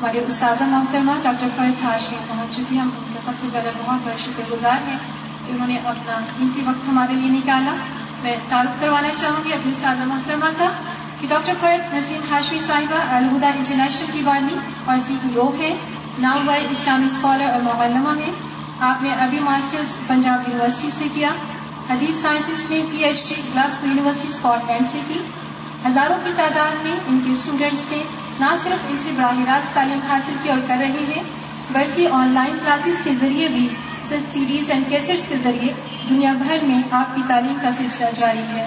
ہماری استاذہ محترمہ ڈاکٹر فرد ہاشمی پہنچ چکی ہیں۔ ہم ان کا سب سے پہلے بہت بہت شکر گزار ہیں کہ انہوں نے اپنا قیمتی وقت ہمارے لیے نکالا۔ میں تعارف کروانا چاہوں گی اپنی استاذہ محترمہ کا کہ ڈاکٹر فرد نسیم ہاشمی صاحبہ الہدا انٹرنیشنل کی بانی اور سی ای او ہے ناؤ ورلڈ اسلامی اسکالر اور معلمہ ہیں آپ نے ابھی ماسٹرز پنجاب یونیورسٹی سے کیا۔ حدیث سائنسز میں P H D, Glasgow University, Scotland سے کی۔ ہزاروں کی تعداد میں ان کے اسٹوڈینٹس نے نہ صرف ان سے براہ راست تعلیم حاصل کی اور کر رہے ہیں، بلکہ آن لائن کلاسز کے ذریعے بھی سیریز اینڈ کیسٹس کے ذریعے دنیا بھر میں آپ کی تعلیم کا سلسلہ جاری ہے۔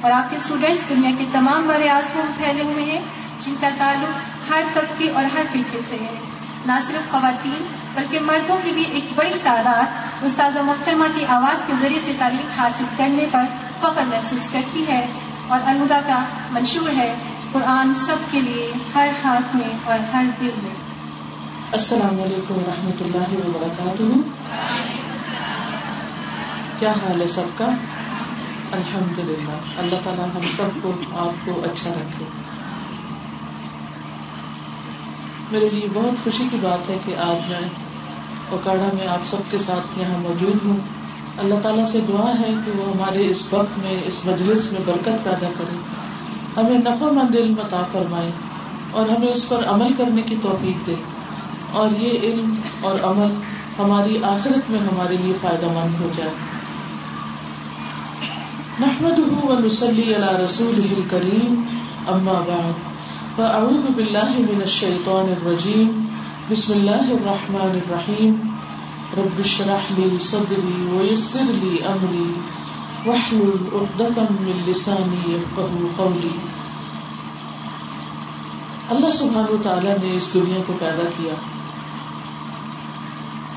اور آپ کے اسٹوڈینٹس دنیا کے تمام بڑے آسموں میں پھیلے ہوئے ہیں، جن کا تعلق ہر طبقے اور ہر فلقے سے ہے۔ نہ صرف خواتین، بلکہ مردوں کی بھی ایک بڑی تعداد استاذ محترمہ کی آواز کے ذریعے سے تعلیم حاصل کرنے پر فخر محسوس کرتی ہے۔ اور الوداع کا منشور ہے قرآن سب کے لیے ہر ہاتھ میں اور ہر دل میں۔ السلام علیکم و رحمۃ اللہ وبرکاتہ۔ کیا حال ہے سب کا؟ الحمد للہ اللہ تعالیٰ ہم سب کو آپ کو اچھا رکھے۔ میرے لیے بہت خوشی کی بات ہے کہ آج میں اوکاڑا میں آپ سب کے ساتھ یہاں موجود ہوں۔ اللہ تعالیٰ سے دعا ہے کہ وہ ہمارے اس وقت میں، اس مجلس میں برکت پیدا کرے۔ ہمیں نفع مند علم عطا فرمائے اور ہمیں اس پر عمل کرنے کی توفیق دے۔ اور یہ علم اور عمل ہماری آخرت میں ہمارے لیے فائدہ مند ہو جائے۔ نحمده ونصلي على رسوله الكريم اما بعد، فاعوذ بالله من الشيطان الرجيم بسم الله الرحمن الرحيم رب اشرح لي صدري ويسر لي امري واحلل عقدة من لساني يفقهوا قولي. اللہ سبحانہ وتعالی نے اس دنیا کو پیدا کیا۔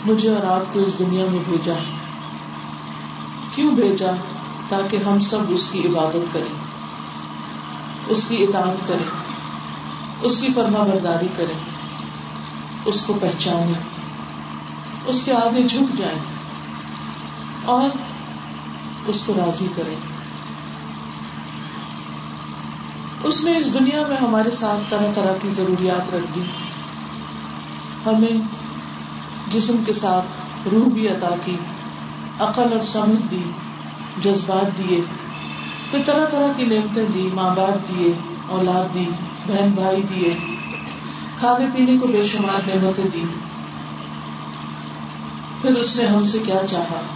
مجھے اور آپ کو اس دنیا میں بھیجا۔ کیوں بھیجا؟ تاکہ ہم سب اس کی عبادت کریں۔ اس کی اطاعت کریں۔ اس کی فرما برداری کریں۔ اس کو پہچانے اس کے آگے جھک جائیں۔ اور اس کو راضی کریں۔ اس نے اس دنیا میں ہمارے ساتھ طرح طرح کی ضروریات رکھ دی۔ ہمیں جسم کے ساتھ روح بھی عطا کی، عقل اور سمجھ دی، جذبات دیے، پھر طرح طرح کی نعمتیں دی ماں باپ دیے، اولاد دی بہن بھائی دیے کھانے پینے کو بے شمار نعمتیں دی۔ پھر اس نے ہم سے کیا چاہا؟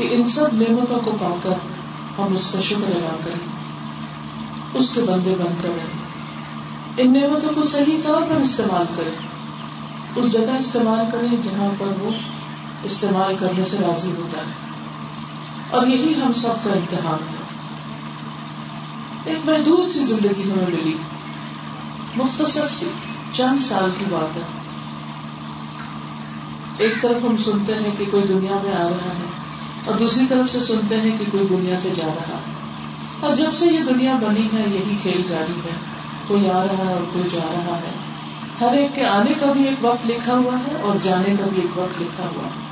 کہ ان سب نعمتوں کو پا کر ہم اس کا شکر ادا کریں۔ اس کے بندے بن کر رہیں۔ ان نعمتوں کو صحیح طور پر استعمال کریں۔ اس جگہ استعمال کریں جہاں پر وہ استعمال کرنے سے راضی ہوتا ہے۔ اور یہی ہم سب کا امتحان ہے۔ ایک محدود سی زندگی ہمیں ملی۔ مختصر سی چند سال کی بات ہے۔ ایک طرف ہم سنتے ہیں کہ کوئی دنیا میں آ رہا ہے۔ اور دوسری طرف سے سنتے ہیں کہ کوئی دنیا سے جا رہا ہے۔ اور جب سے یہ دنیا بنی ہے، یہی کھیل جاری ہے۔ کوئی آ رہا ہے اور کوئی جا رہا ہے۔ ہر ایک کے آنے کا بھی ایک وقت لکھا ہوا ہے اور جانے کا بھی ایک وقت لکھا ہوا ہے۔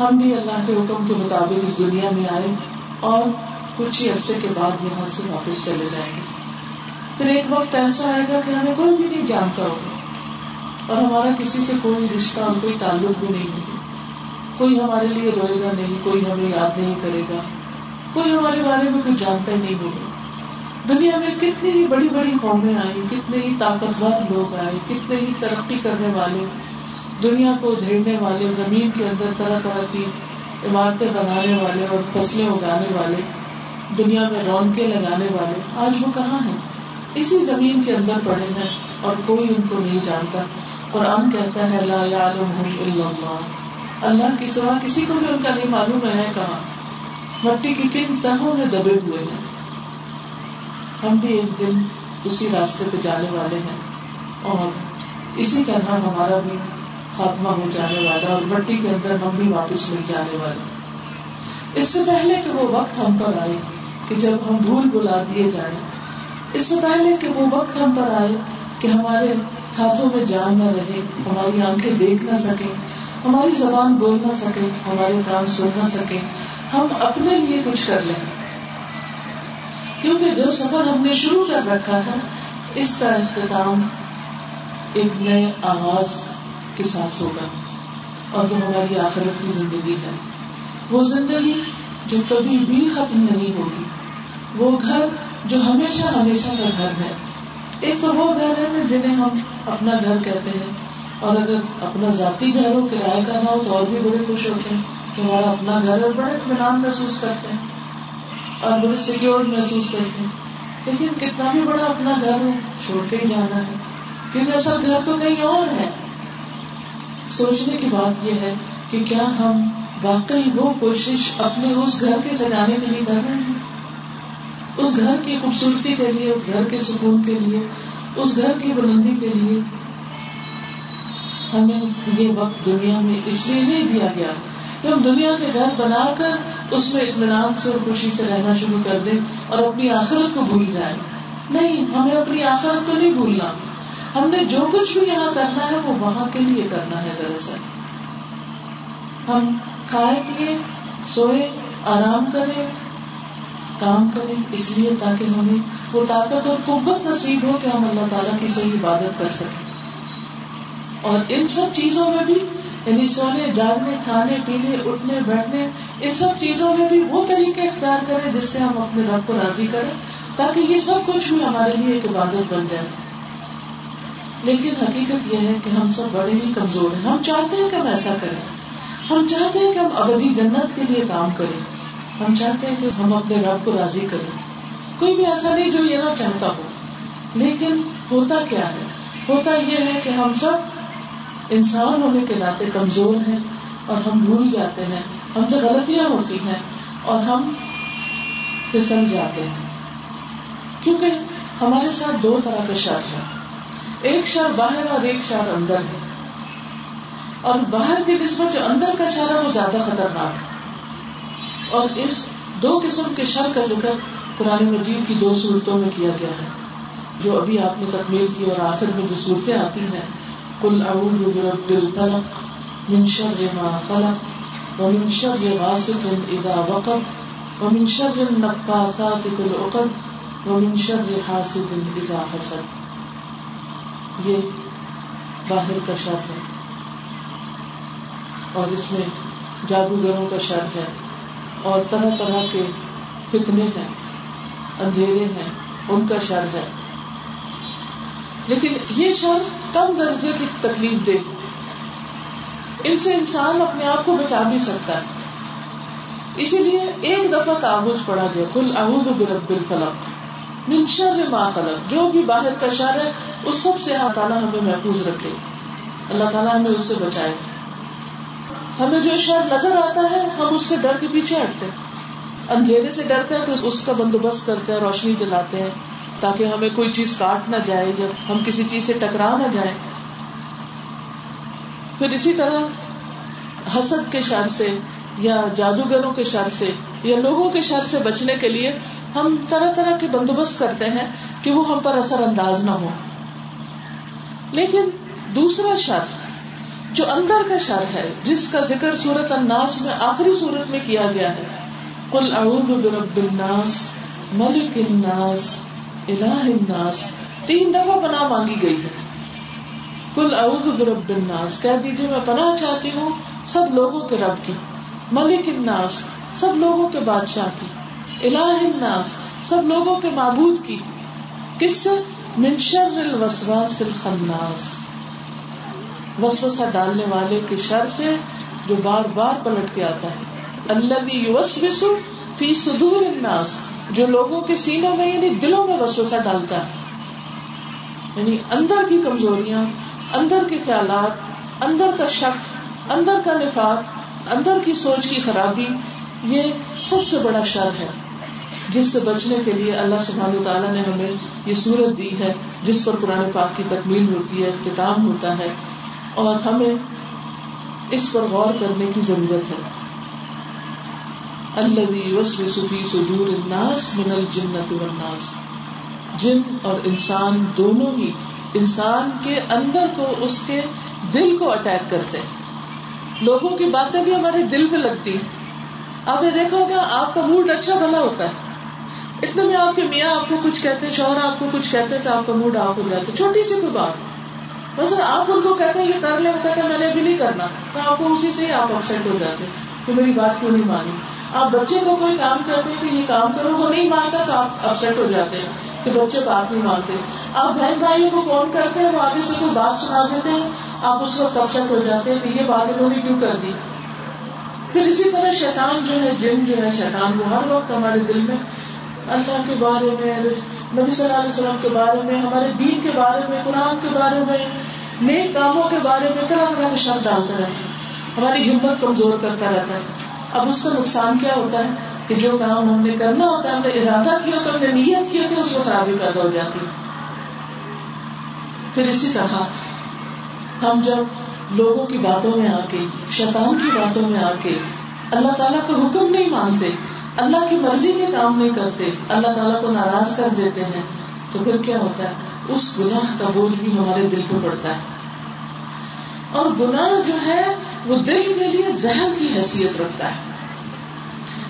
ہم بھی اللہ کے حکم کے مطابق اس دنیا میں آئے اور کچھ ہی عرصے کے بعد یہاں سے واپس چلے جائیں گے۔ پھر ایک وقت ایسا آئے گا کہ ہمیں کوئی بھی نہیں جانتا ہوگا اور ہمارا کسی سے کوئی رشتہ اور کوئی تعلق بھی نہیں ہوگا۔ کوئی ہمارے لیے روئے گا نہیں، کوئی ہمیں یاد نہیں کرے گا۔ کوئی ہمارے بارے میں کچھ جانتا ہی نہیں ہوگا۔ دنیا میں کتنی ہی بڑی بڑی قومیں آئی کتنے ہی طاقتور لوگ آئے کتنے ہی ترقی کرنے والے، دنیا کو دھیڑنے والے، زمین کے اندر طرح طرح کی عمارتیں بنانے والے اور فصلیں اگانے والے، دنیا میں رونقیں لگانے والے، آج وہ کہاں ہیں؟ اسی زمین کے اندر پڑے ہیں اور کوئی ان کو نہیں جانتا۔ قرآن کہتا ہے، لا اللہ اللہ کی سوا کسی کو بھی ان کا نہیں معلوم ہے کہاں۔ مٹی کی کن تہوں میں دبے ہوئے ہیں۔ ہم بھی ایک دن اسی راستے پہ جانے والے ہیں اور اسی طرح ہمارا بھی خاتمہ ہو جانے والا اور مٹی کے اندر ہم بھی واپس مل جانے والے اس سے پہلے کہ وہ وقت ہم پر آئے کہ جب ہم بھول بلا دیے جائیں۔ اس سے پہلے کہ وہ وقت ہم پر آئے کہ ہمارے ہاتھوں میں جان نہ رہے، ہماری آنکھیں دیکھ نہ سکے ہماری زبان بول نہ سکے، ہمارے کام سن نہ سکے۔ ہم اپنے لیے کچھ کر لیں۔ کیونکہ جو سفر ہم نے شروع کر رکھا ہے، اس کا اختتام ایک نئے آغاز کے ساتھ ہوگا۔ اور وہ ہماری آخرت کی زندگی ہے۔ وہ زندگی جو کبھی بھی ختم نہیں ہوگی۔ وہ گھر جو ہمیشہ ہمیشہ کا گھر ہے۔ ایک تو وہ گھر ہے جنہیں ہم اپنا گھر کہتے ہیں۔ اور اگر اپنا ذاتی گھر ہو کرایہ کا نہ ہو تو اور بھی بڑے خوش ہوتے ہیں کہ ہمارا اپنا گھر اور بڑے اطمینان محسوس کرتے ہیں اور بڑے سیکور محسوس کرتے ہیں۔ لیکن کتنا بھی بڑا اپنا گھر ہو، چھوڑ کے ہی جانا ہے۔ کیونکہ اصل گھر تو کہیں اور ہے۔ سوچنے کی بات یہ ہے کہ کیا ہم واقعی وہ کوشش اپنے اس گھر کے سجانے کے لیے کر رہے ہیں؟ اس گھر کی خوبصورتی کے لیے، اس گھر کے سکون کے لیے، اس گھر کی بلندی کے لیے۔ ہمیں یہ وقت دنیا میں اس لیے نہیں دیا گیا کہ ہم دنیا کے گھر بنا کر اس میں اطمینان سے اور خوشی سے رہنا شروع کر دیں اور اپنی آخرت کو بھول جائیں۔ نہیں، ہمیں اپنی آخرت کو نہیں بھولنا۔ ہم نے جو کچھ بھی یہاں کرنا ہے، وہ وہاں کے لیے کرنا ہے دراصل۔ ہم کھائے پیے سوئے آرام کریں، کام کریں، اس لیے تاکہ ہمیں وہ طاقت اور قوت نصیب ہو کہ ہم اللہ تعالیٰ کی صحیح عبادت کر سکیں۔ اور ان سب چیزوں میں بھی یعنی سونے، جاگنے، کھانے، پینے، اٹھنے، بیٹھنے، ان سب چیزوں میں بھی وہ طریقے اختیار کریں جس سے ہم اپنے رب کو راضی کریں، تاکہ یہ سب کچھ بھی ہمارے لیے ایک عبادت بن جائے۔ لیکن حقیقت یہ ہے کہ ہم سب بڑے ہی کمزور ہیں۔ ہم چاہتے ہیں کہ ہم ایسا کریں۔ ہم چاہتے ہیں کہ ہم ابدی جنت کے لیے کام کریں۔ ہم چاہتے ہیں کہ ہم اپنے رب کو راضی کریں۔ کوئی بھی ایسا نہیں جو یہ نہ چاہتا ہو۔ لیکن ہوتا کیا ہے؟ ہوتا یہ ہے کہ ہم سب انسان ہونے کے ناطے کمزور ہیں اور ہم بھول جاتے ہیں، ہم سے غلطیاں ہوتی ہیں اور ہم پھسل جاتے ہیں۔ کیونکہ ہمارے ساتھ دو طرح کا شر ہے ایک شر باہر اور ایک شر اندر ہے۔ اور باہر کی نسبت جو اندر کا شر ہے، وہ زیادہ خطرناک ہے۔ اور اس دو قسم کے شر کا ذکر قرآن مجید کی دو صورتوں میں کیا گیا ہے، جو ابھی آپ نے تکمیل کی اور آخر میں جو صورتیں آتی ہیں۔ کل اعوذ برب الفلق من شر ما خلق ومن شر غاسق اذا وقب ومن شر النفاثات في العقد ومن شر حاسد اذا حسد. یہ باہر کا شر ہے اور اس میں جادوگروں کا شر ہے اور طرح طرح کے فتنے ہیں، اندھیرے ہیں، ان کا شر ہے۔ لیکن یہ شر کم درجے کی تکلیف دے۔ ان سے انسان اپنے آپ کو بچا بھی سکتا ہے۔ اسی لیے ایک دفعہ تعبض پڑا گیا کل اعوذ برب الفلق من شر ما خلق۔ جو بھی باہر کا شر ہے، اس سب سے اللہ تعالیٰ ہمیں محفوظ رکھے۔ اللہ تعالیٰ ہمیں اس سے بچائے۔ ہمیں جو شر نظر آتا ہے، ہم اس سے ڈر کے پیچھے ہٹتے اندھیرے سے ڈرتے ہیں تو اس کا بندوبست کرتے ہیں، روشنی جلاتے ہیں۔ تاکہ ہمیں کوئی چیز کاٹ نہ جائے یا ہم کسی چیز سے ٹکرا نہ جائیں۔ پھر اسی طرح حسد کے شر سے یا جادوگروں کے شر سے یا لوگوں کے شر سے بچنے کے لیے ہم طرح طرح کے بندوبست کرتے ہیں کہ وہ ہم پر اثر انداز نہ ہو۔ لیکن دوسرا شر جو اندر کا شر ہے، جس کا ذکر سورت الناس میں آخری صورت میں کیا گیا ہے۔ کل اعوذ برب الناس ملک الناس الہ الناس، تین دفعہ پناہ مانگی گئی ہے۔ کل اعوذ برب الناس، کہہ دیجیے میں پناہ چاہتی ہوں سب لوگوں کے رب کی۔ ملک الناس، سب لوگوں کے بادشاہ کی۔ الہ الناس، سب لوگوں کے معبود کی۔ کس سے؟ من شر الوسواس الخناس۔ وسوسہ ڈالنے والے کے شر سے جو بار بار پلٹ کے آتا ہے۔ اللہ یوسوس فی صدور الناس جو لوگوں کے سینوں میں یعنی دلوں میں وسوسہ ڈالتا ہے۔ یعنی اندر کی کمزوریاں، اندر کے خیالات، اندر کا شک، اندر کا نفاق، اندر کی سوچ کی خرابی، یہ سب سے بڑا شر ہے۔ جس سے بچنے کے لیے اللہ سبحانہ تعالیٰ نے ہمیں یہ صورت دی ہے، جس پر قرآن پاک کی تکمیل ہوتی ہے، اختتام ہوتا ہے۔ اور ہمیں اس پر غور کرنے کی ضرورت ہے۔ اللہ صدور الناس من الجنت والناس. جن اور انسان دونوں ہی انسان کے اندر کو اس کے دل کو اٹیک کرتے لوگوں کی باتیں بھی ہمارے دل پہ لگتی آپ نے دیکھا ہوگا، آپ کا موڈ اچھا بنا ہوتا ہے. اتنے میں آپ کے میاں آپ کو کچھ کہتے شوہر آپ کو کچھ کہتے تو آپ کا موڈ آف ہو جاتا چھوٹی سی کوئی بات. بس آپ ان کو کہتے ہیں، یہ کر لیں وہ کہتے ہیں، میں نے ابھی نہیں کرنا. تو آپ کو اسی سے ہی آپ اپسٹ ہو جاتے کہ میری بات کیوں نہیں مانی. آپ بچے کو کوئی کام کرتے ہیں کہ یہ کام کرو، وہ نہیں مانتا تو آپ اپسٹ ہو جاتے ہیں کہ بچے بات نہیں مانتے۔ آپ بہن بھائیوں کو فون کرتے ہیں، وہ آگے سے کوئی بات سنا دیتے ہیں، آپ اس وقت اپسٹ ہو جاتے ہیں کہ یہ بات انہوں نے کیوں کر دی۔ پھر اسی طرح شیطان جو ہے، جن جو ہے، شیطان وہ ہر وقت ہمارے دل میں اللہ کے بارے میں، نبی صلی اللہ علیہ وسلم کے بارے میں، ہمارے دین کے بارے میں، قرآن کے بارے میں، نیک کاموں کے بارے میں، طرح طرح کے شبد ڈالتا رہتا ہے ہماری ہمت کمزور کرتا رہتا ہے۔ اب اس کا نقصان کیا ہوتا ہے کہ جو کام ہم نے کرنا ہوتا ہے، ہم نے ارادہ کیا تو ہم نے نیت کیا تو اس کو خرابی پیدا ہو جاتی۔ پھر اسی طرح ہم جب لوگوں کی باتوں میں آ کے، شیطان کی باتوں میں آ کے، اللہ تعالیٰ کا حکم نہیں مانتے، اللہ کی مرضی کے کام نہیں کرتے، اللہ تعالیٰ کو ناراض کر دیتے ہیں، تو پھر کیا ہوتا ہے؟ اس گناہ کا بوجھ بھی ہمارے دل کو پڑتا ہے۔ اور گناہ جو ہے، وہ دل کے لیے زہر کی حیثیت رکھتا ہے۔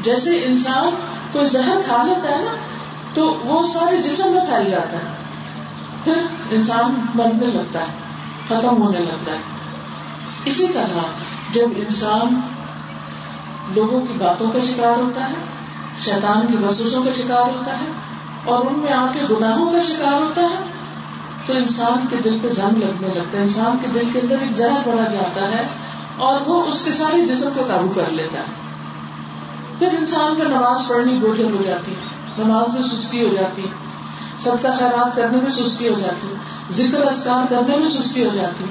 جیسے انسان کوئی زہر کھا لیتا ہے نا، تو وہ سارے جسم میں پھیل جاتا ہے۔ پھر انسان مرنے لگتا ہے، ختم ہونے لگتا ہے۔ اسی طرح جب انسان لوگوں کی باتوں کا شکار ہوتا ہے، شیطان کی وسوسوں کا شکار ہوتا ہے، اور ان میں آ کے گناہوں کا شکار ہوتا ہے تو انسان کے دل پہ زنگ لگنے لگتا ہے۔ انسان کے دل کے اندر ایک زہر بڑا جاتا ہے اور وہ اس کے سارے جسم کو قابو کر لیتا ہے۔ پھر انسان کا نماز پڑھنی بوجھل ہو جاتی نماز میں سستی ہو جاتی سب کا خیرات کرنے میں سستی ہو جاتی ذکر اسکار کرنے میں سستی ہو جاتی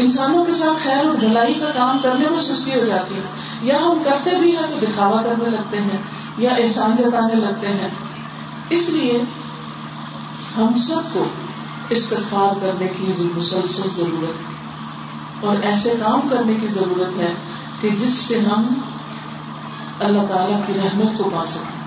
انسانوں کے ساتھ خیر اور بھلائی کا کام کرنے میں سستی ہو جاتی یا ہم کرتے بھی ہیں تو دکھاوا کرنے لگتے ہیں، یا احسان جتانے لگتے ہیں۔ اس لیے ہم سب کو استغفار کرنے کی مسلسل ضرورت ہے۔ اور ایسے کام کرنے کی ضرورت ہے کہ جس سے ہم اللہ تعالیٰ کی رحمت کو پا سکیں۔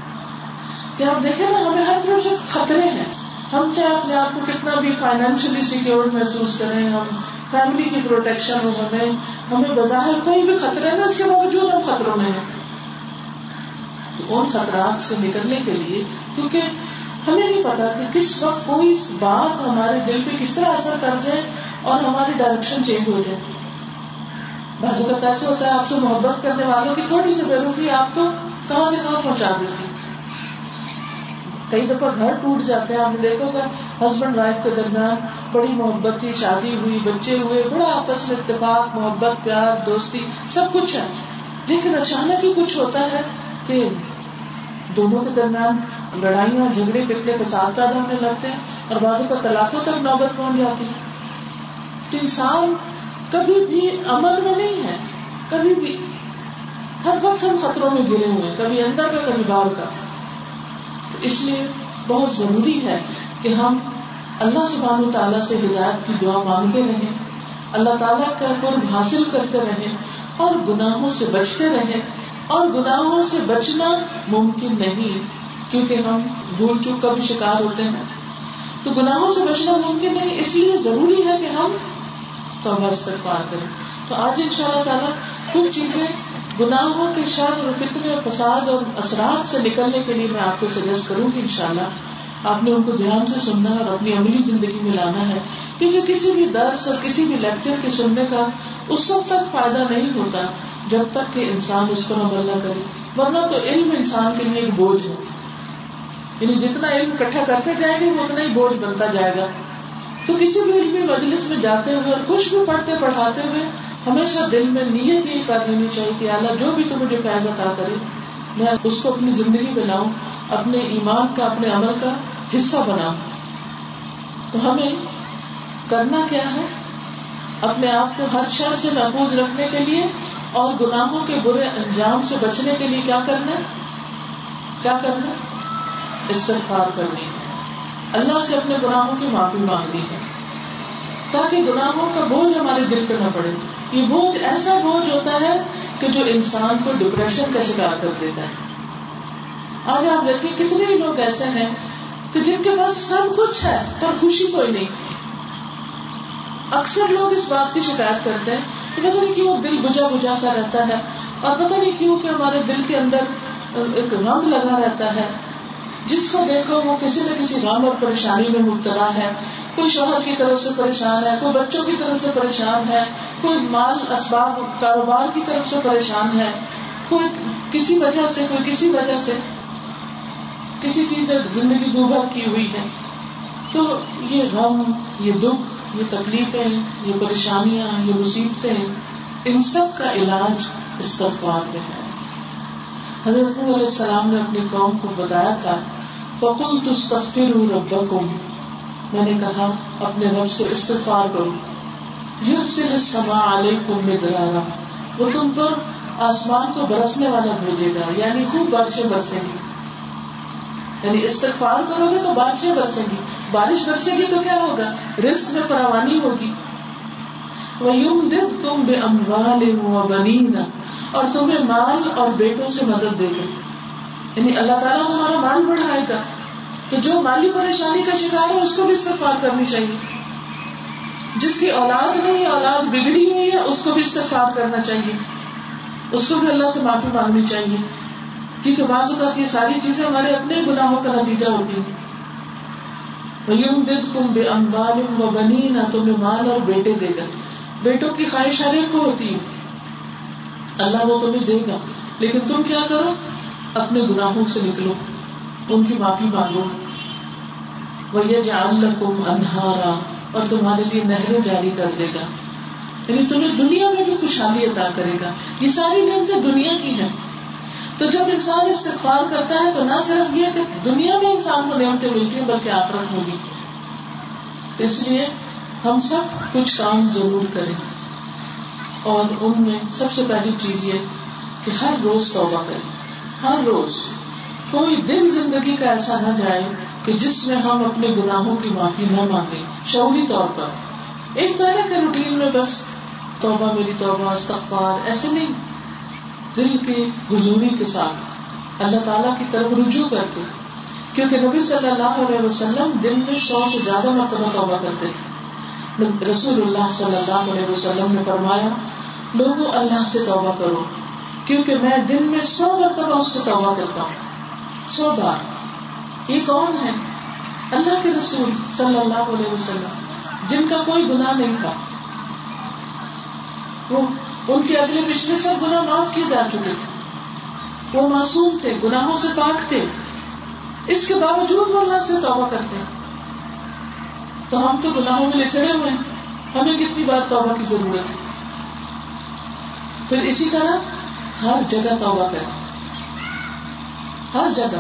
کہ آپ دیکھیں نا، ہمیں ہر طرف سے خطرے ہیں۔ ہم چاہے اپنے آپ کو کتنا بھی فائنینشلی سیکور محسوس کریں، ہم فیملی کی پروٹیکشن ہو ہمیں ہمیں بظاہر کوئی بھی خطرے نا، اس کے باوجود ہم خطروں میں ہیں۔ ان خطرات سے نکلنے کے لیے، کیونکہ ہمیں نہیں پتا کہ کس وقت کوئی بات ہمارے دل پہ کس طرح اثر کر جائے اور ہماری ڈائریکشن چینج ہو جائے۔ بعض اوقات ایسے ہوتا ہے آپ سے محبت کرنے والوں کی تھوڑی سی بے آپ کو کہاں سے کہاں پہنچا دیتی۔ کئی دفعہ گھر ٹوٹ جاتے ہیں، آپ نے دیکھو گا ہسبینڈ وائف کے درمیان بڑی محبت تھی، شادی ہوئی، بچے ہوئے، بڑا آپس میں اتفاق، محبت، پیار، دوستی، سب کچھ ہے۔ لیکن اچانک ہی کچھ ہوتا ہے کہ دونوں کے درمیان لڑائیاں جھگڑے پکڑے کے ساتھ پیدا ہونے لگتے ہیں اور بازو کا طلاقوں تک نوبت پہنچ جاتی ہے۔ تو انسان کبھی بھی امن میں نہیں ہے، کبھی بھی۔ ہر وقت ہم خطروں میں گرے ہوئے کبھی اندر کا، کبھی باہر کا۔ اس لیے بہت ضروری ہے کہ ہم اللہ سبحانہ تعالیٰ سے ہدایت کی دعا مانگتے رہیں۔ اللہ تعالیٰ کا قرب حاصل کرتے رہیں اور گناہوں سے بچتے رہیں۔ اور گناہوں سے بچنا ممکن نہیں۔ کیونکہ ہم بھول چوک کا بھی شکار ہوتے ہیں۔ تو گناہوں سے بچنا ممکن نہیں اس لیے ضروری ہے کہ ہم توبہ استغفار کریں۔ تو آج ان شاء اللہ تعالیٰ کچھ چیزیں گناہوں کے شر اور فتنے اور فساد اور اثرات سے نکلنے کے لیے میں آپ کو سجیسٹ کروں گی ان شاء اللہ آپ نے ان کو دھیان سے سننا اور اپنی عملی زندگی میں لانا ہے۔ کیونکہ کسی بھی درس اور کسی بھی لیکچر کے سننے کا اس وقت تک فائدہ نہیں ہوتا جب تک کہ انسان اس پر عمل نہ کرے۔ ورنہ تو علم انسان کے لیے ایک بوجھ ہے۔ یعنی جتنا علم اکٹھا کرتے جائیں گے، اتنا ہی بوجھ بنتا جائے گا۔ تو کسی بھی علمی مجلس میں جاتے ہوئے اور کچھ بھی پڑھتے پڑھاتے ہوئے ہمیشہ دل میں نیت یہ کر لینی چاہیے کہ اللہ جو بھی تم مجھے فیض عطا کرے، میں اس کو اپنی زندگی میں لاؤں اپنے ایمان کا، اپنے عمل کا حصہ بناؤں۔ تو ہمیں کرنا کیا ہے؟ اپنے آپ کو ہر شہر سے محفوظ رکھنے کے لیے اور گناہوں کے برے انجام سے بچنے کے لیے کیا کرنا کیا کرنا استغفار کرنی ہے۔ اللہ سے اپنے گناہوں کی معافی مانگنی ہے۔ تاکہ گناہوں کا بوجھ ہمارے دل پہ نہ پڑے۔ یہ بوجھ ایسا بوجھ ہوتا ہے کہ جو انسان کو ڈپریشن کا شکار کر دیتا ہے۔ آج آپ دیکھیں کتنے لوگ ایسے ہیں کہ جن کے پاس سب کچھ ہے پر خوشی کوئی نہیں۔ اکثر لوگ اس بات کی شکایت کرتے ہیں کہ پتہ نہیں کیوں دل بجا بجا سا رہتا ہے اور پتہ نہیں کیوں کہ ہمارے دل کے اندر ایک غم لگا رہتا ہے۔ جس کو دیکھو وہ کسی نہ کسی غم اور پریشانی میں مبتلا ہے۔ کوئی شوہر کی طرف سے پریشان ہے، کوئی بچوں کی طرف سے پریشان ہے، کوئی مال، اسباب، کاروبار کی طرف سے پریشان ہے۔ کوئی کسی وجہ سے، کوئی کسی وجہ سے کسی چیز میں زندگی دوبھر کی ہوئی ہے۔ تو یہ غم، یہ دکھ، یہ تکلیفیں، یہ پریشانیاں، یہ مصیبتیں، ان سب کا علاج استغفار میں ہے۔ حضرت علیہ السلام نے اپنی قوم کو بتایا تھا فکل تستغفر ربکم میں نے کہا، اپنے رب سے استغفار کرو۔ یرسل السماء علیکم مدرارا۔ وہ تم پر آسمان کو برسنے والا بھیجے گا یعنی خوب بارشیں برسیں گی۔ یعنی استغفار کرو گے تو بارشیں برسیں گی۔ بارش برسے گی تو کیا ہوگا؟ رسک میں فراوانی ہوگی۔ وَيُمْدِدْكُمْ بِأَمْوَالٍ وَبَنِينَ۔ اور تمہیں مال اور بیٹوں سے مدد دے گا۔ یعنی اللہ تعالیٰ تمہارا مال بڑھائے گا۔ تو جو مالی پریشانی کا شکار ہے، اس کو بھی استغفار کرنی چاہیے۔ جس کی اولاد نہیں، اولاد بگڑی ہوئی ہے، اس کو بھی استغفار کرنا چاہیے۔ اس کو بھی اللہ سے معافی مانگنی چاہیے۔ کیونکہ بعض اوقات یہ ساری چیزیں ہمارے اپنے گناہوں کا نتیجہ ہوتی ہیں۔ بے امبال و بنی نہ تمہیں مال اور بیٹے دے گا۔ بیٹوں کی خواہش ہر ایک کو ہوتی ہے۔ اللہ وہ تمہیں دے گا۔ لیکن تم کیا کرو؟ اپنے گناہوں سے نکلو۔ ان کی معافی مانگو۔ وہ جان لکم انہارا اور تمہارے لیے نہریں جاری کر دے گا۔ یعنی تمہیں دنیا میں بھی خوشحالی عطا کرے گا۔ یہ ساری نعمتیں دنیا کی ہیں۔ تو جب انسان استغفار کرتا ہے تو نہ صرف یہ کہ دنیا میں انسان کو نعمتیں ملتی ہیں، بلکہ آخرت ہوگی اس لیے ہم سب کچھ کام ضرور کریں۔ اور ان میں سب سے پہلی چیز یہ کہ ہر روز توبہ کریں۔ ہر روز۔ کوئی دن زندگی کا ایسا نہ جائے کہ جس میں ہم اپنے گناہوں کی معافی نہ مانگے شعوری طور پر۔ ایک تو ہے کہ روٹین میں بس توبہ میری توبہ، استغفار، ایسے نہیں۔ دل کے گزوری کے ساتھ۔ اللہ تعالیٰ کی طرف رجوع کر کے کیونکہ نبی صلی اللہ علیہ وسلم دن میں سو سے زیادہ مرتبہ توبہ کرتے تھے۔ رسول اللہ صلی اللہ علیہ وسلم نے فرمایا، لوگوں، اللہ سے توبہ کرو، کیونکہ میں دن میں سو مرتبہ اس سے توبہ کرتا ہوں۔ سو بار۔ یہ کون ہے؟ اللہ کے رسول صلی اللہ علیہ وسلم، جن کا کوئی گناہ نہیں تھا۔ وہ ان کے اگلے پچھلے سب گنا معاف کیے جا چکے تھے۔ وہ معصوم تھے، گناہوں سے پاک تھے۔ اس کے باوجود وہ اللہ سے توبہ کرتے تو ہم تو گناہوں میں لچڑے ہوئے ہیں۔ ہمیں کتنی بار توبہ کی ضرورت ہے؟ پھر اسی طرح ہر جگہ توبہ کریں۔ ہر جگہ۔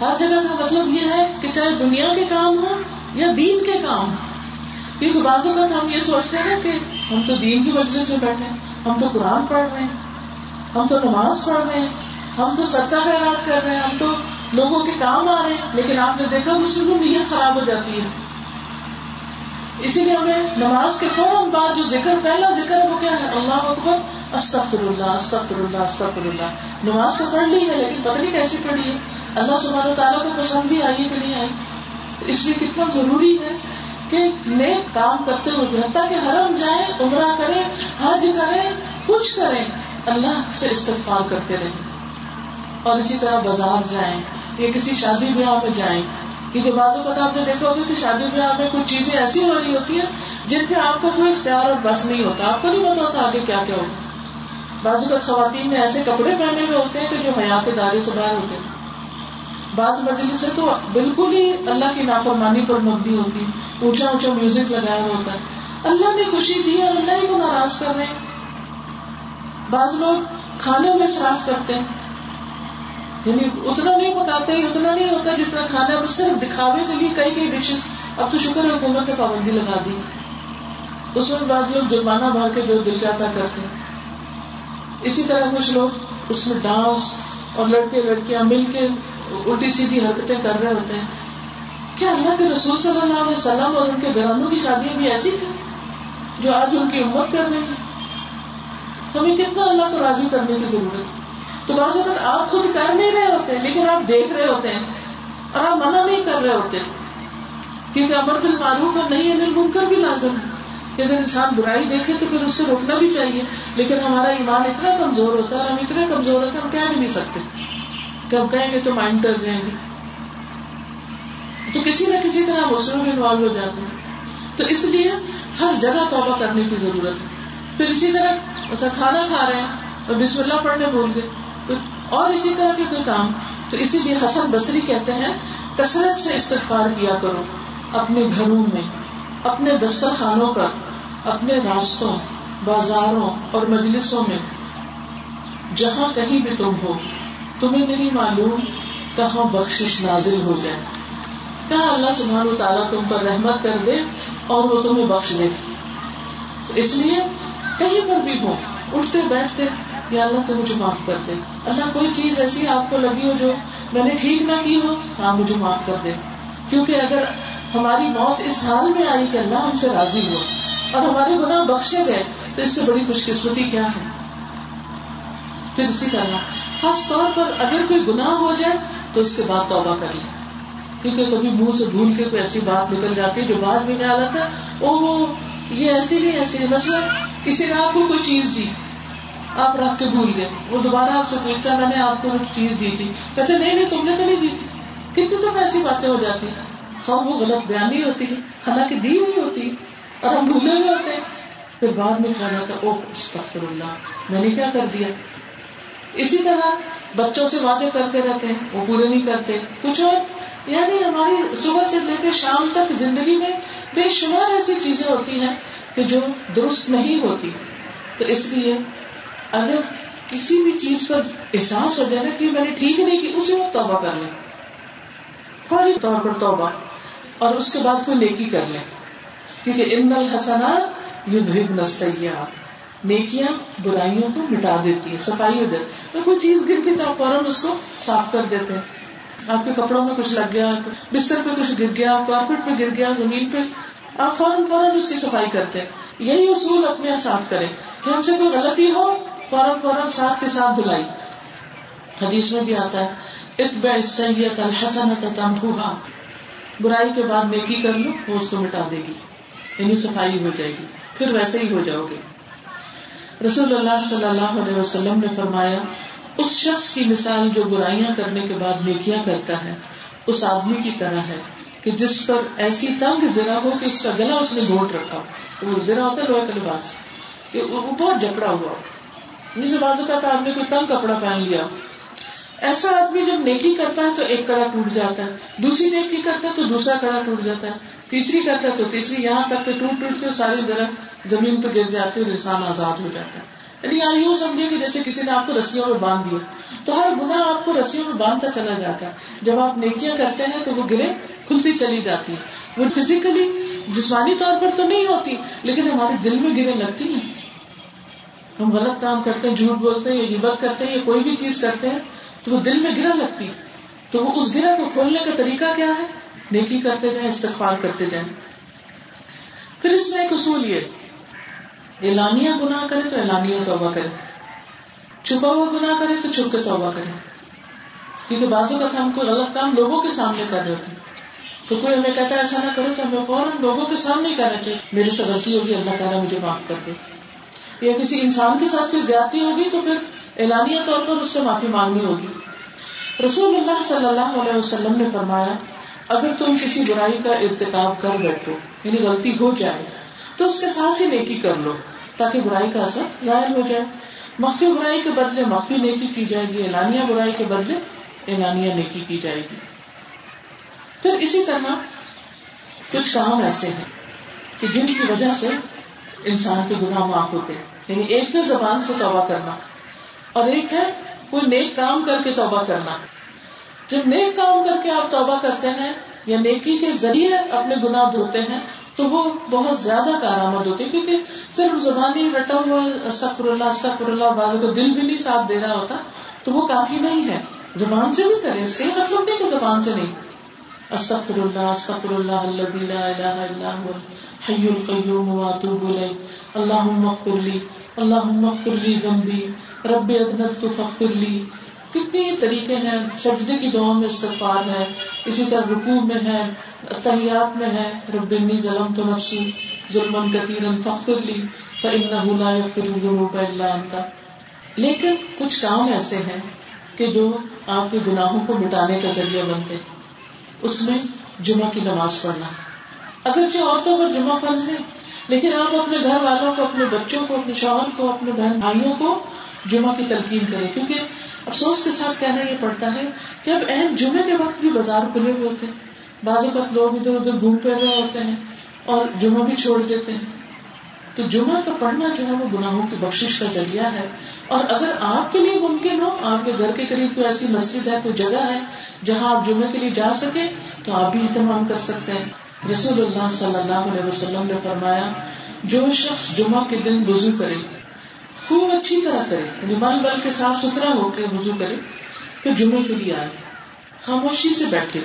ہر جگہ کا مطلب یہ ہے کہ چاہے دنیا کے کام ہو یا دین کے کام ہو کیونکہ بعض اوقات ہم یہ سوچتے ہیں کہ ہم تو دین کی مجلس میں بیٹھے ہیں، ہم تو قرآن پڑھ رہے ہیں، ہم تو نماز پڑھ رہے ہیں، ہم تو سطح خیرات کر رہے ہیں، ہم تو لوگوں کے کام آ رہے ہیں، لیکن آپ نے دیکھا اس میں نیت خراب ہو جاتی ہے۔ اسی لیے ہمیں نماز کے فوراً بعد جو ذکر، پہلا ذکر وہ کیا ہے؟ اللہ اکبر استغفر اللہ استغفر اللہ استغفر اللہ نماز تو پڑھ لی ہے، لیکن پتہ نہیں کیسی پڑھی ہے۔ اللہ سبحانہ تعالیٰ کو پسند بھی آئی کہ نہیں آئی؟ اس لیے کتنا ضروری ہے کہ نیک کام کرتے ہوئے حتیٰ کہ حرم جائیں عمرہ کریں حج کریں کچھ کریں اللہ سے استغفار کرتے رہیں اور اسی طرح بازار جائیں۔ یا کسی شادی بیاہ میں جائیں۔ کیونکہ بعض اوقات آپ نے دیکھا ہوگا کہ شادی بیاہ میں کچھ چیزیں ایسی ہو رہی ہوتی ہیں جن پہ آپ کو کوئی اختیار اور بس نہیں ہوتا۔ آپ کو نہیں پتا ہوتا آگے کیا کیا ہوگا بعض اوقات خواتین نے ایسے کپڑے پہنے ہوئے ہوتے ہیں کہ جو حیات دارے سے باہر ہوتے ہیں۔ بعض مجلس سے تو بالکل ہی اللہ کی نافرمانی پر مبنی ہوتی اونچا اونچا میوزک لگایا ہوا ہوتا ہے۔ اللہ نے خوشی دی اور اللہ ہی کو ناراض کر رہے ہیں۔ بعض لوگ کھانے میں صاف کرتے ہیں۔ یعنی اتنا نہیں پکاتے، اتنا نہیں ہوتا جتنا کھانا اب صرف دکھاوے کے لیے کئی کئی ڈشز اب تو شکر ہے حکومت نے پابندی لگا دی۔ اس میں بعض لوگ جرمانہ بھر کے جو دل چاہتا کرتے ہیں۔ اسی طرح کچھ لوگ اس میں ڈانس اور لڑکے لڑکیاں مل کے الٹی سیدھی حرکتیں کر رہے ہوتے ہیں۔ کیا اللہ کے رسول صلی اللہ علیہ وسلم اور ان کے گھرانوں کی شادیاں بھی ایسی تھی جو آج ان کی امت کر رہی ہیں ہمیں کتنا اللہ کو راضی کرنے کی ضرورت ہے؟ تو بعض اوقات آپ خود کر نہیں رہے ہوتے، لیکن آپ دیکھ رہے ہوتے ہیں اور آپ منع نہیں کر رہے ہوتے۔ کیونکہ امر بل معروف اور نہیں انل منکر بھی لازم ہے۔ کہ اگر انسان برائی دیکھے تو پھر اس سے روکنا بھی چاہیے۔ لیکن ہمارا ایمان اتنا کمزور ہوتا ہے اور ہم اتنے کمزور ہوتے ہیں، ہم کہہ بھی نہیں سکتے۔ کہ ہم کہیں گے تو مائنڈ کر جائیں گے۔ تو کسی نہ کسی طرح مسلم میں انوالو ہو جاتے ہیں۔ تو اس لیے ہر جگہ توبہ کرنے کی ضرورت ہے۔ پھر اسی طرح ایسا کھانا کھا رہے ہیں اور بسم اللہ پڑھنے بول گئے۔ اور اسی طرح کے کوئی کام، تو اسی لیے حسن بصری کہتے ہیں، کثرت سے استغفار کیا کرو، اپنے گھروں میں، اپنے دسترخانوں پر، اپنے راستوں، بازاروں اور مجلسوں میں، جہاں کہیں بھی تم ہو، تمہیں نہیں معلوم کہاں بخش نازل ہو جائے۔ کہاں اللہ سبحانہ و تعالیٰ تم پر رحمت کر دے اور وہ تمہیں بخش دے؟ اس لیے کہیں پر بھی ہو، اٹھتے بیٹھتے یا اللہ تو مجھے معاف کر دے۔ اللہ، کوئی چیز ایسی آپ کو لگی ہو جو میں نے ٹھیک نہ کی ہو ہاں مجھے معاف کر دے۔ کیونکہ اگر ہماری موت اس حال میں آئی کہ اللہ ہم سے راضی ہو اور ہمارے گناہ بخشے گئے، تو اس سے بڑی خوش قسمتی کیا ہے؟ پھر اسی طرح، خاص طور پر اگر کوئی گناہ ہو جائے، تو اس کے بعد توبہ کر لیں۔ کیونکہ کبھی منہ سے بھول کے کوئی ایسی بات نکل جاتی ہے جو بعد میں خیال آتا ہے وہ یہ ایسی نہیں ایسی مثلا کسی نے آپ کو کوئی چیز دی۔ آپ رکھ کے بھول گئے۔ وہ دوبارہ آپ سے پوچھتا میں نے آپ کو کچھ چیز دی تھی۔ کہتے نہیں نہیں، تم نے تو نہیں دی تھی۔ کتنی تو ایسی باتیں ہو جاتی ہیں؟ خواہ وہ غلط بیانی ہوتی ہے حالانکہ دی ہوئی ہوتی اور ہم بھولے ہوئے ہوتے ہیں۔ پھر بعد میں خیال آتا او استغفر اللہ، میں نے کیا کر دیا؟ اسی طرح بچوں سے وعدے کرتے رہتے ہیں، وہ پورے نہیں کرتے۔ کچھ اور یعنی ہماری صبح سے لے کے شام تک زندگی میں بے شمار ایسی چیزیں ہوتی ہیں کہ جو درست نہیں ہوتی۔ تو اس لیے اگر کسی بھی چیز کا احساس ہو جائے نا کہ میں نے ٹھیک نہیں کی اسی وقت توبہ کر لیں فوری طور پر توبہ، اور اس کے بعد کوئی نیکی کر لیں کیونکہ ان الحسنات یدھبن السیئات۔ نیکیاں برائیوں کو مٹا دیتی ہے صفائی ہو جاتی ہے کوئی چیز گر گئی تو آپ فوراً اس کو صاف کر دیتے ہیں۔ آپ کے کپڑوں میں کچھ لگ گیا، بستر پہ کچھ گر گیا، کارپیٹ پہ گر گیا، زمین پہ۔ آپ فوراً فوراً اس کی صفائی کرتے ہیں۔ یہی اصول اپنے ساتھ کریں۔ کہ ہم سے کوئی غلطی ہو فوراً فوراً ساتھ کے ساتھ دھلائی حدیث میں بھی آتا ہے اتبع سید الحسن تمہا برائی کے بعد نیکی کر لو، وہ اس کو مٹا دے گی۔ یعنی صفائی ہو جائے گی۔ پھر ویسے ہی ہو جاؤ گے۔ رسول اللہ صلی اللہ علیہ وسلم نے فرمایا، اس شخص کی مثال جو برائیاں کرنے کے بعد نیکیاں کرتا ہے، اس آدمی کی طرح ہے کہ جس پر ایسی تنگ زرا ہو کہ اس کا گلا اس نے گھونٹ رکھا۔ وہ زرا ہوتا ہے، لوہے کا لباس۔ وہ بہت جکڑا ہوا جسے بازو کا تھا آپ نے کوئی تنگ کپڑا پہن لیا۔ ایسا آدمی جب نیکی کرتا ہے تو ایک کڑا ٹوٹ جاتا ہے، دوسری نیکی کرتا ہے تو دوسرا کڑا ٹوٹ جاتا ہے، تیسری کرتا ہے تو تیسری، یہاں تک کہ ٹوٹ ٹوٹ کے ساری ذرا زمین پہ گر جاتی ہے اور انسان آزاد ہو جاتا ہے۔ یعنی یہاں یوں سمجھے کہ جیسے کسی نے آپ کو رسیوں میں باندھ دیا تو ہر گنا آپ کو رسیوں میں باندھتا چلا جاتا ہے۔ جب آپ نیکیاں کرتے ہیں تو وہ گرے کھلتی چلی جاتی وہ فزیکلی جسمانی طور پر تو نہیں ہوتی، لیکن ہمارے دل میں گرے لگتی ہیں۔ ہم غلط کام کرتے ہیں، جھوٹ بولتے ہیں یا عبت کرتے ہیں یا کوئی بھی چیز کرتے ہیں، تو وہ دل میں گرا لگتی تو وہ اس گرہ کو کھولنے کا طریقہ کیا ہے؟ نیکی کرتے جائیں، استغفار کرتے جائیں۔ پھر اس میں ایک اصول یہ اعلانیہ گنا کرے تو اعلانیہ توبہ کرے۔ چھپا ہوا گنا کرے تو چھپ کے توبہ کرے۔ کیونکہ بازو کا ہم کوئی غلط کام لوگوں کے سامنے کر رہے ہوتے تو کوئی ہمیں کہتا ہے، ایسا نہ کرو تو ہمیں فوراً لوگوں کے سامنے کرنا چاہیے۔ میرے سے غلطی ہوگی، اللہ تعالیٰ مجھے معاف کر دے۔ یا کسی انسان کے ساتھ کوئی زیادتی ہوگی تو پھر اعلانیہ طور پر اس سے معافی مانگنی ہوگی۔ رسول اللہ صلی اللہ علیہ وسلم نے فرمایا، اگر تم کسی برائی کا ارتقاب کر بیٹھو یعنی غلطی ہو جائے، تو اس کے ساتھ ہی نیکی کر لو، تاکہ برائی کا اثر ظاہر ہو جائے۔ مخفی برائی کے بدلے مخفی نیکی کی جائے گی، اعلانیہ برائی کے بدلے اعلانیہ نیکی کی جائے گی۔ پھر اسی طرح کچھ کام ایسے ہیں کہ جن کی وجہ سے انسان کے گناہ معاف ہوتے یعنی ایک تو زبان سے توبہ کرنا اور ایک ہے کوئی نیک کام کر کے توبہ کرنا۔ جب نیک کام کر کے آپ توبہ کرتے ہیں یا نیکی کے ذریعے اپنے گناہ دھوتے ہیں تو وہ بہت زیادہ کارآمد ہوتے کیونکہ صرف زبانی رٹا ہوا استغفر اللہ استغفر اللہ بعض کو دل بھی نہیں ساتھ دے رہا ہوتا تو وہ کافی نہیں ہے۔ زبان سے بھی کرے اس کے مطلب نہیں کہ زبان سے نہیں۔ استغفر اللہ استغفر اللہ الذي لا اله الا هو الحي القيوم واتوب اليه اللهم اغفر لي، اللهم اغفر لي ذنبي. رب اذنبت فاغفر لي. کتنی طریقے ہیں، سجدے کی دعا میں استغفار ہے، اسی طرح رکوع میں ہے، تحیات میں ہے. رب انی ظلم تو نفسی ظلم کثیرا فاغفر لی فانه لا يغفر الذنوب الا انت لیکن کچھ کام ایسے ہیں کہ جو آپ کے گناہوں کو مٹانے کا ذریعہ بنتے ہیں۔ اس میں جمعہ کی نماز پڑھنا۔ اگرچہ عورتوں پر جمعہ فرض ہے، لیکن آپ اپنے گھر والوں کو، اپنے بچوں کو، اپنے شوہر کو، اپنے بہن بھائیوں کو جمعہ کی تلقین کرے کیونکہ افسوس کے ساتھ کہنا یہ پڑتا ہے کہ اب اہم جمعے کے وقت بھی بازار کھلے ہوئے ہوتے ہیں۔ بعض اوقات لوگ ادھر ادھر گھوم پھر رہے ہوتے ہیں اور جمعہ بھی چھوڑ دیتے ہیں۔ تو جمعہ کا پڑھنا جو ہے وہ گناہوں کی بخش کا ذریعہ ہے۔ اور اگر آپ کے لیے ممکن ہو، آپ کے گھر کے قریب کوئی ایسی مسجد ہے، کوئی جگہ ہے جہاں آپ جمعے کے لیے جا سکے تو آپ بھی اہتمام کر سکتے ہیں۔ رسول اللہ صلی اللہ علیہ وسلم نے فرمایا، جو شخص جمعہ کے دن وضو کرے، خوب اچھی طرح کرے یعنی بل کے صاف ستھرا ہو کے وضو کرے پھر جمعے کے لیے آئے۔ خاموشی سے بیٹھے۔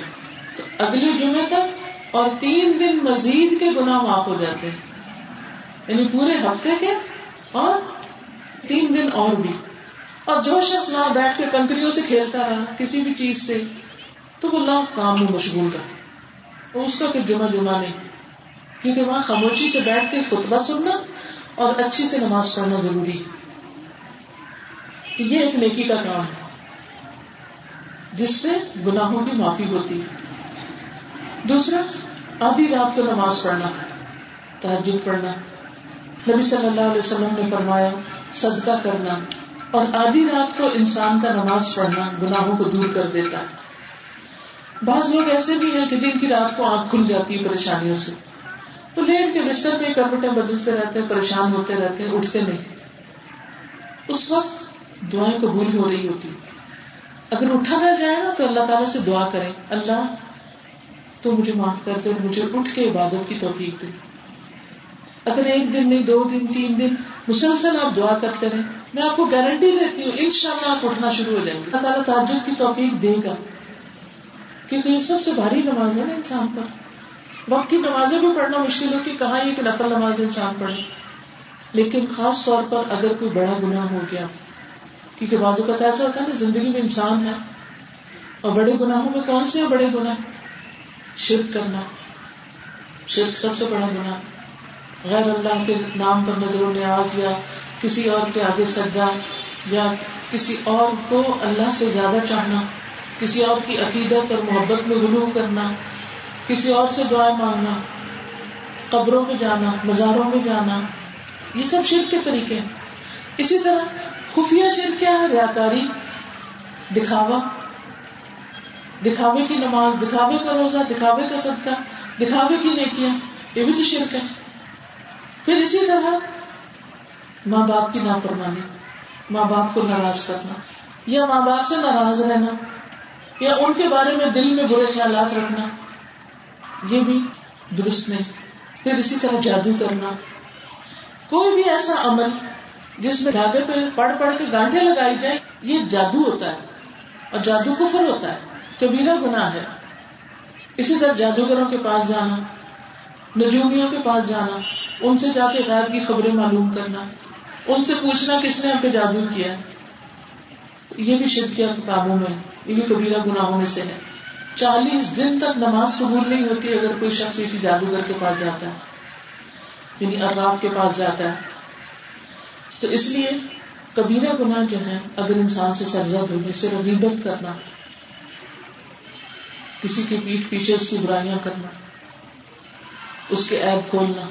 تو اگلے جمعے تک اور تین دن مزید کے گناہ معاف ہو جاتے ہیں۔ یعنی پورے ہفتے کے اور تین دن اور بھی۔ اور جو شخص وہاں بیٹھ کے کنکریوں سے کھیلتا رہا، کسی بھی چیز سے، تو وہ لاکھ کام میں مشغول رہا۔ اس کا پھر جمعہ جمعہ نہیں۔ کیونکہ وہاں خاموشی سے بیٹھ کے خطبہ سننا اور اچھی سے نماز پڑھنا ضروری یہ ایک نیکی کا کام ہے، جس سے گناہوں کی معافی ہوتی ہے۔ دوسرا، آدھی رات کو نماز پڑھنا تحجد پڑھنا۔ نبی صلی اللہ علیہ وسلم نے فرمایا، صدقہ کرنا اور آدھی رات کو انسان کا نماز پڑھنا گناہوں کو دور کر دیتا۔ ہے بعض لوگ ایسے بھی ہیں کہ دن کی رات کو آنکھ کھل جاتی ہے پریشانیوں سے۔ تو لیٹ کے بستر میں کروٹیں بدلتے رہتے ہیں، پریشان ہوتے رہتے ہیں، اٹھتے نہیں۔ اس وقت دعائیں قبول ہو رہی ہوتی۔ اگر اٹھا نہ جائے نا تو اللہ تعالیٰ سے دعا کریں، اللہ تو مجھے معاف کر دے مجھے اٹھ کے عبادت کی توفیق دے۔ اگر ایک دن نہیں، دو دن، تین دن، مسلسل آپ دعا کرتے رہے میں آپ کو گارنٹی دیتی ہوں ان شاء اللہ آپ اٹھنا شروع ہو جائیں گے۔ اللہ تعالیٰ تعجب کی توفیق دے گا۔ کیونکہ یہ سب سے بھاری نماز ہے نا انسان پر۔ وقت کی نمازیں بھی پڑھنا مشکل ہوتی کہاں یہ کہ نقل نماز انسان پڑھے۔ لیکن خاص طور پر اگر کوئی بڑا گناہ ہو گیا، کیونکہ بازو کا ایسا ہوتا ہے نا، زندگی میں انسان ہے۔ اور بڑے گناہوں میں کون سے بڑے گناہ؟ شرک کرنا۔ شرک سب سے بڑا گناہ۔ غیر اللہ کے نام پر نظر و نیاز یا کسی اور کے آگے سجا یا کسی اور کو اللہ سے زیادہ چاہنا، کسی اور کی عقیدت اور محبت میں غلو کرنا، کسی اور سے دعائیں مانگنا، قبروں میں جانا، مزاروں میں جانا، یہ سب شرک کے طریقے ہیں۔ اسی طرح خفیہ شرک کیا ہے؟ ریاکاری، دکھاوا، دکھاوے کی نماز، دکھاوے کا روزہ، دکھاوے کا صدقہ، دکھاوے کی نیکیاں، یہ بھی تو شرک ہے۔ پھر اسی طرح ماں باپ کی نافرمانی، ماں باپ کو ناراض کرنا، یا ماں باپ سے ناراض رہنا، یا ان کے بارے میں دل میں برے خیالات رکھنا، یہ بھی درست نہیں۔ پھر اسی طرح جادو کرنا۔ کوئی بھی ایسا عمل جس میں دھاگے پہ پڑھ پڑھ کے گانٹے لگائی جائے، یہ جادو ہوتا ہے اور جادو کفر ہوتا ہے، کبیرہ گناہ ہے۔ اسی طرح جادوگروں کے پاس جانا۔ نجومیوں کے پاس جانا، ان سے جا کے غیر کی خبریں معلوم کرنا، ان سے پوچھنا کس نے ہم پہ جادو کیا۔ یہ بھی شدیا کاموں میں، یہ بھی کبیرہ گناہوں میں سے ہے۔ چالیس دن تک نماز قبول نہیں ہوتی اگر کوئی شخص کسی جادوگر کے پاس جاتا ہے یعنی اراف کے پاس جاتا ہے۔ تو اس لیے کبیرہ گناہ جو ہے اگر انسان سے سرزد ہونے سے رغیبت کرنا، کسی کی پیٹ پیچھے اس کی برائیاں کرنا اس کے ایپ کھولنا۔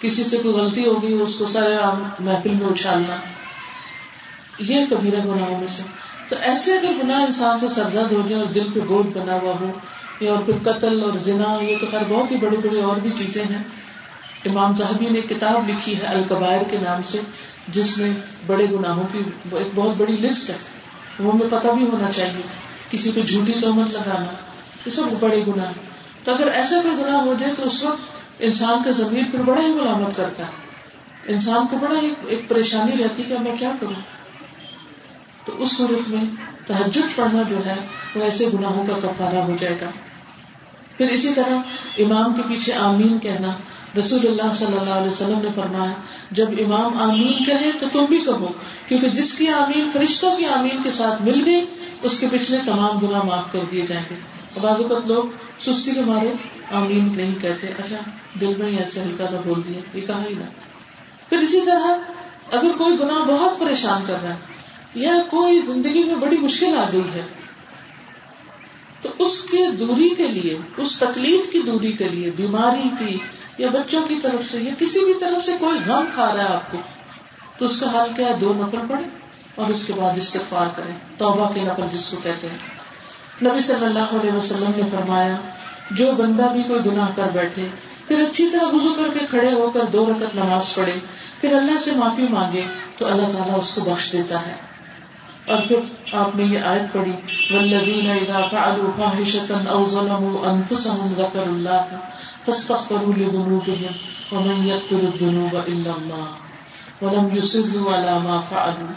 کسی سے کوئی غلطی ہوگی، اس کو سارے محفل میں اچھالنا۔ یہ کبیرہ گناہوں میں سے۔ تو ایسے اگر گناہ انسان سے سرزد ہو جائے اور دل پہ بوجھ بنا ہوا ہو، یا اور پھر قتل اور زنا، یہ تو خیر بہت ہی بڑی بڑی اور بھی چیزیں ہیں۔ امام صاحبی نے کتاب لکھی ہے القبائر کے نام سے، جس میں بڑے گناہوں کی ایک بہت بڑی لسٹ ہے۔ وہ ہمیں پتہ بھی ہونا چاہیے۔ کسی پہ جھوٹی تومت لگانا، یہ سب بڑے گناہ۔ تو اگر ایسا کوئی گناہ ہو جائے تو اس وقت انسان کا ضمیر پھر بڑا ہی ملامت کرتا ہے۔ انسان کو بڑا ایک پریشانی رہتی کہ میں کیا کروں؟ تو اس صورت میں تحجد پڑھنا جو ہے وہ ایسے گناہوں کا کفارہ ہو جائے گا۔ پھر اسی طرح امام کے پیچھے آمین کہنا۔ رسول اللہ صلی اللہ علیہ وسلم نے فرمایا، جب امام آمین کہے تو تم بھی کہو، کیونکہ جس کی آمین، فرشتوں کی آمین کے ساتھ مل گئی، اس کے پچھلے تمام گناہ معاف کر دیے جائیں گے۔ بعض اوقات لوگ سستی کے مارے آمین نہیں کہتے اچھا دل میں ہی ایسے ہلکا سا بول دیا، یہ کہا ہی نہ پھر اسی طرح اگر کوئی گناہ بہت پریشان کر رہا ہے یا کوئی زندگی میں بڑی مشکل آ گئی ہے، تو اس کی دوری کے لیے، اس تکلیف کی دوری کے لیے، بیماری کی یا بچوں کی طرف سے یا کسی بھی طرف سے کوئی غم کھا رہا ہے آپ کو، تو اس کا حال کیا ہے؟ دو نفر پڑے اور اس کے بعد استغفار کریں۔ توبہ کے نفل جس کو کہتے ہیں۔ نبی صلی اللہ علیہ وسلم نے فرمایا، جو بندہ بھی کوئی گناہ کر بیٹھے، پھر اچھی طرح وضو کر کے کھڑے ہو کر دو رکعت نماز پڑھے، پھر اللہ سے معافی مانگے، تو اللہ تعالیٰ اس کو بخش دیتا ہے۔ اور پھر آپ نے یہ آیت پڑھی والذین اذا فعلوا فاحشة او ظلموا انفسهم ذکر اللہ فاستغفروا لذنوبهم ومن يغفر الذنوب الا اللہ ولم يصروا على ما فعلوا۔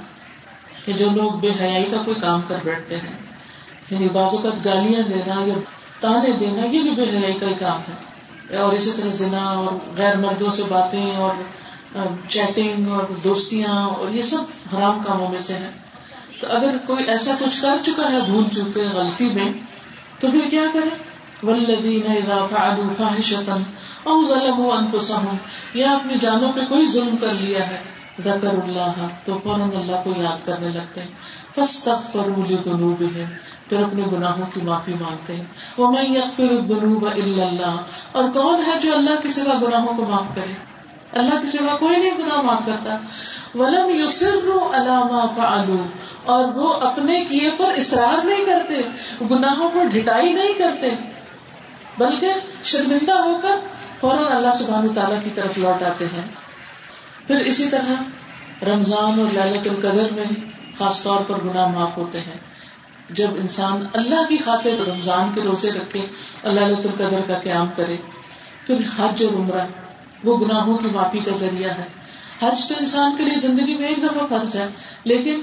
کہ جو لوگ بے حیائی کا کوئی کام کر بیٹھتے ہیں یعنی بعض اوقات گالیاں دینا یا تانے دینا، یہ بھی بے حیائی کا کام ہے۔ اور اسی طرح زنا اور غیر مردوں سے باتیں اور چیٹنگ اور دوستیاں اور یہ سب حرام کاموں میں سے ہیں۔ تو اگر کوئی ایسا کچھ کر چکا ہے، بھول چکے، غلطی میں، تو پھر کیا کرے؟ ولدین او ظلموا انفسهم یا اپنی جانوں پہ کوئی ظلم کر لیا ہے۔ ذکر اللہ تو فوراً اللہ کو یاد کرنے لگتے ہیں۔ لذنوبهم پھر اپنے گناہوں کی معافی مانگتے ہیں۔ ومن يغفر الذنوب الا اللہ اور کون ہے جو اللہ کے سوا گناہوں کو معاف کرے؟ اللہ کے سوا کوئی نہیں گناہ معاف کرتا۔ ولم یسروا على ما اور وہ اپنے کیے پر اصرار نہیں کرتے، گناہوں پر ڈھٹائی نہیں کرتے، بلکہ شرمندہ ہو کر فوراً اللہ سبحانہ تعالیٰ کی طرف لوٹ آتے ہیں۔ پھر اسی طرح رمضان اور لالت القدر میں خاص طور پر گناہ معاف ہوتے ہیں۔ جب انسان اللہ کی خاطر رمضان کے روزے رکھے، اللہ لالت القدر کا قیام کرے پھر حج اور عمرہ، وہ گناہوں کی معافی کا ذریعہ ہے۔ حج تو انسان کے لیے زندگی میں ایک دفعہ فرض ہے، لیکن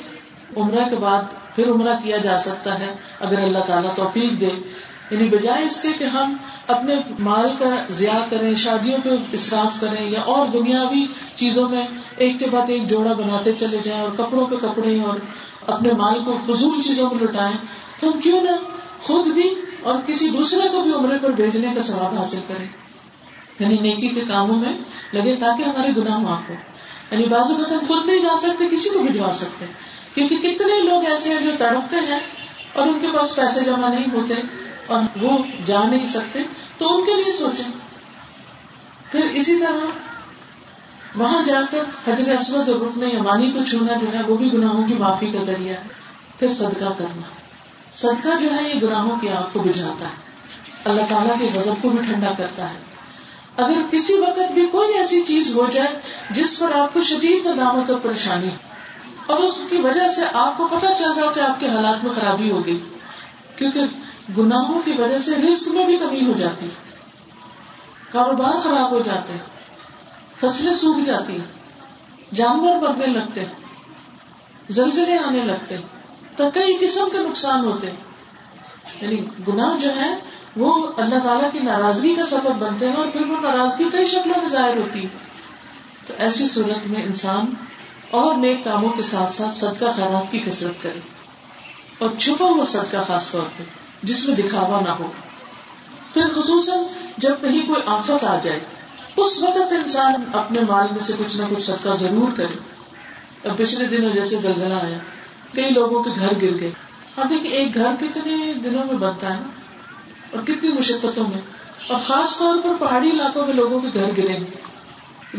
عمرہ کے بعد پھر عمرہ کیا جا سکتا ہے، اگر اللہ تعالیٰ توفیق دے۔ یعنی بجائے اس سے کہ ہم اپنے مال کا ضیاع کریں، شادیوں پہ اصراف کریں یا اور دنیاوی چیزوں میں ایک کے بعد ایک جوڑا بناتے چلے جائیں اور کپڑوں پہ کپڑے اور اپنے مال کو فضول چیزوں میں لٹائیں، تو ہم کیوں نہ خود بھی اور کسی دوسرے کو بھی عمرے پر بھیجنے کا ثواب حاصل کریں۔ یعنی نیکی کے کاموں میں لگے تاکہ ہمارے گناہ معاف ہو یعنی بازو ہم خود نہیں جا سکتے، کسی کو بھجوا سکتے۔ کیونکہ کتنے لوگ ایسے ہیں جو تڑپتے ہیں اور ان کے پاس پیسے جمع نہیں ہوتے۔ اور وہ جا نہیں سکتے، تو ان کے لیے سوچیں۔ پھر اسی طرح وہاں جا کر حضرت اسود اور رکن یمانی کو چھونا جو ہے، وہ بھی گناہوں کی معافی کا ذریعہ ہے۔ پھر صدقہ کرنا۔ صدقہ جو ہے، یہ گناہوں کی آگ کو بجھاتا ہے۔ اللہ تعالیٰ کے غضب کو بھی ٹھنڈا کرتا ہے۔ اگر کسی وقت بھی کوئی ایسی چیز ہو جائے جس پر آپ کو شدید ندامت اور پریشانی اور اس کی وجہ سے آپ کو پتا چل رہا کہ آپ کے حالات میں خرابی ہو گئی، کیونکہ گناہوں کی وجہ سے رسک میں بھی کمی ہو جاتی کاروبار خراب ہو جاتے فصلیں سوکھ جاتی جانور مرنے لگتے زلزلے آنے لگتے تو کئی قسم کے نقصان ہوتے یعنی گناہ جو ہے وہ اللہ تعالیٰ کی ناراضگی کا سبب بنتے ہیں اور پھر وہ ناراضگی کئی شکلوں میں ظاہر ہوتی ہے تو ایسی صورت میں انسان اور نیک کاموں کے ساتھ ساتھ صدقہ خیرات کی کثرت کرے۔ اور چھپا ہوا صدقہ خاص طور پہ جس میں دکھاوا نہ ہو۔ پھر خصوصاً جب کہیں کوئی آفت آ جائے، اس وقت انسان اپنے مال میں سے کچھ نہ کچھ صدقہ ضرور کرے۔ اب پچھلے دنوں جیسے زلزلہ آیا، کئی لوگوں کے گھر گر گئے۔ اب دیکھیے ایک گھر کتنے دنوں میں بنتا ہے اور کتنی مشقتوں میں۔ اور خاص طور پر پہاڑی علاقوں میں لوگوں کے گھر گرے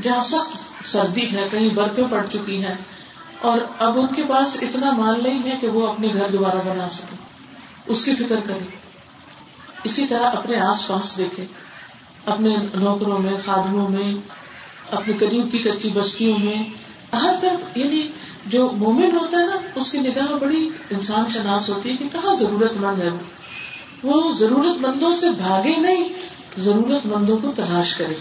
جہاں سخت سردی ہے، کہیں برفیں پڑ چکی ہیں۔ اور اب ان کے پاس اتنا مال نہیں ہے کہ وہ اپنے گھر دوبارہ بنا سکے اس کی فکر کرے اسی طرح اپنے آس پاس دیکھے اپنے نوکروں میں، خادموں میں، اپنے قریب کی کچی بستیوں میں۔ ہر طرف یعنی جو مومن ہوتا ہے نا، اس کی نگاہ بڑی انسان شناس ہوتی ہے کہ کہاں ضرورت مند ہے وہ۔ ضرورت مندوں سے بھاگے نہیں، ضرورت مندوں کو تلاش کرے۔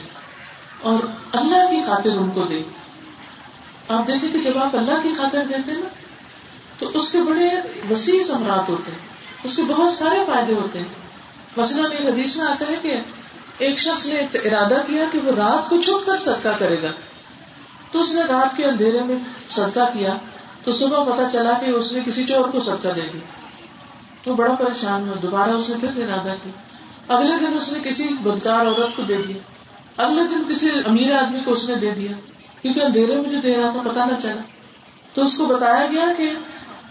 اور اللہ کی خاطر ان کو دے۔ آپ دیکھیں کہ جب آپ اللہ کی خاطر دیتے نا، تو اس کے بڑے وسیع سمراٹ ہوتے ہیں۔ اس کے بہت سارے فائدے ہوتے ہیں۔ مثلاً ایک حدیث میں آتا ہے کہ ایک شخص نے ارادہ کیا کہ وہ رات کو چھپ کر صدقہ کرے گا۔ تو اس نے رات کے اندھیرے میں صدقہ کیا، تو صبح پتا چلا کہ اس نے کسی چور کو صدقہ دے دیا۔ تو بڑا پریشان ہوا، دوبارہ اس نے پھر ارادہ کیا۔ اگلے دن اس نے کسی بدکار عورت کو دے دیا۔ اگلے دن کسی امیر آدمی کو اس نے دے دیا۔ کیونکہ اندھیرے میں جو دے رہا تھا پتا نہ چلا۔ تو اس کو بتایا گیا کہ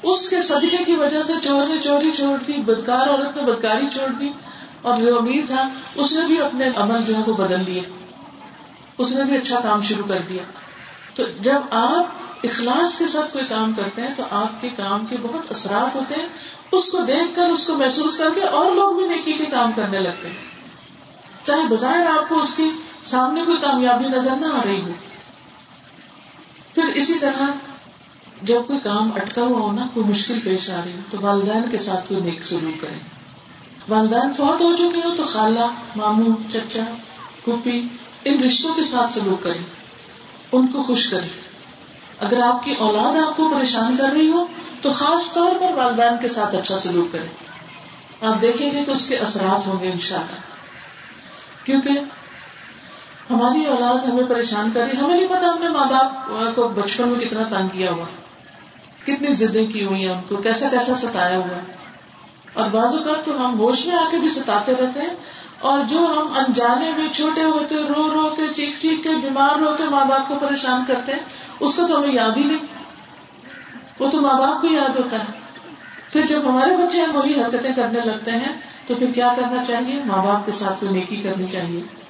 اس کے صدقے کی وجہ سے چور نے چوری چھوڑ دی، بدکار عورت نے بدکاری چھوڑ دی۔ اور جو امیر تھا، اس نے بھی اپنے عمل جو ہے وہ بدل لیے۔ اس نے بھی اچھا کام شروع کر دیا۔ تو جب آپ اخلاص کے ساتھ کوئی کام کرتے ہیں، تو آپ کے کام کے بہت اثرات ہوتے ہیں۔ اس کو دیکھ کر، اس کو محسوس کر کے اور لوگ بھی نیکی کے کام کرنے لگتے ہیں۔ چاہے بظاہر آپ کو اس کی سامنے کوئی کامیابی نظر نہ آ رہی ہو۔ پھر اسی طرح جب کوئی کام اٹکا ہوا ہو نا، کوئی مشکل پیش آ رہی ہو، تو والدین کے ساتھ کوئی نیک سلوک کریں۔ والدین فوت ہو چکے ہو تو خالہ، ماموں، چچا، پھوپھی، ان رشتوں کے ساتھ سلوک کریں۔ ان کو خوش کریں۔ اگر آپ کی اولاد آپ کو پریشان کر رہی ہو، تو خاص طور پر والدین کے ساتھ اچھا سلوک کریں۔ آپ دیکھیں گے کہ اس کے اثرات ہوں گے ان شاء اللہ کیونکہ ہماری اولاد ہمیں پریشان کر رہی ہمیں نہیں پتا ہم نے ماں باپ کو بچپن میں کتنا تنگ کیا ہوا۔ کتنی ضدیں کی ہوئی ہیں ان کو؟ کیسا کیسا ستایا ہوا اور بعض اوقات تو ہم ہوش میں آ کے بھی ستاتے رہتے ہیں اور جو ہم انجانے میں چھوٹے ہوتے، رو رو کے، چیخ چیخ کے، بیمار ہو کے ماں باپ کو پریشان کرتے ہیں، اس کا تو ہمیں یاد ہی نہیں۔ وہ تو ماں باپ کو یاد ہوتا ہے۔ پھر جب ہمارے بچے ہم وہی حرکتیں کرنے لگتے ہیں، تو پھر کیا کرنا چاہیے؟ ماں باپ کے ساتھ تو نیکی کرنی چاہیے۔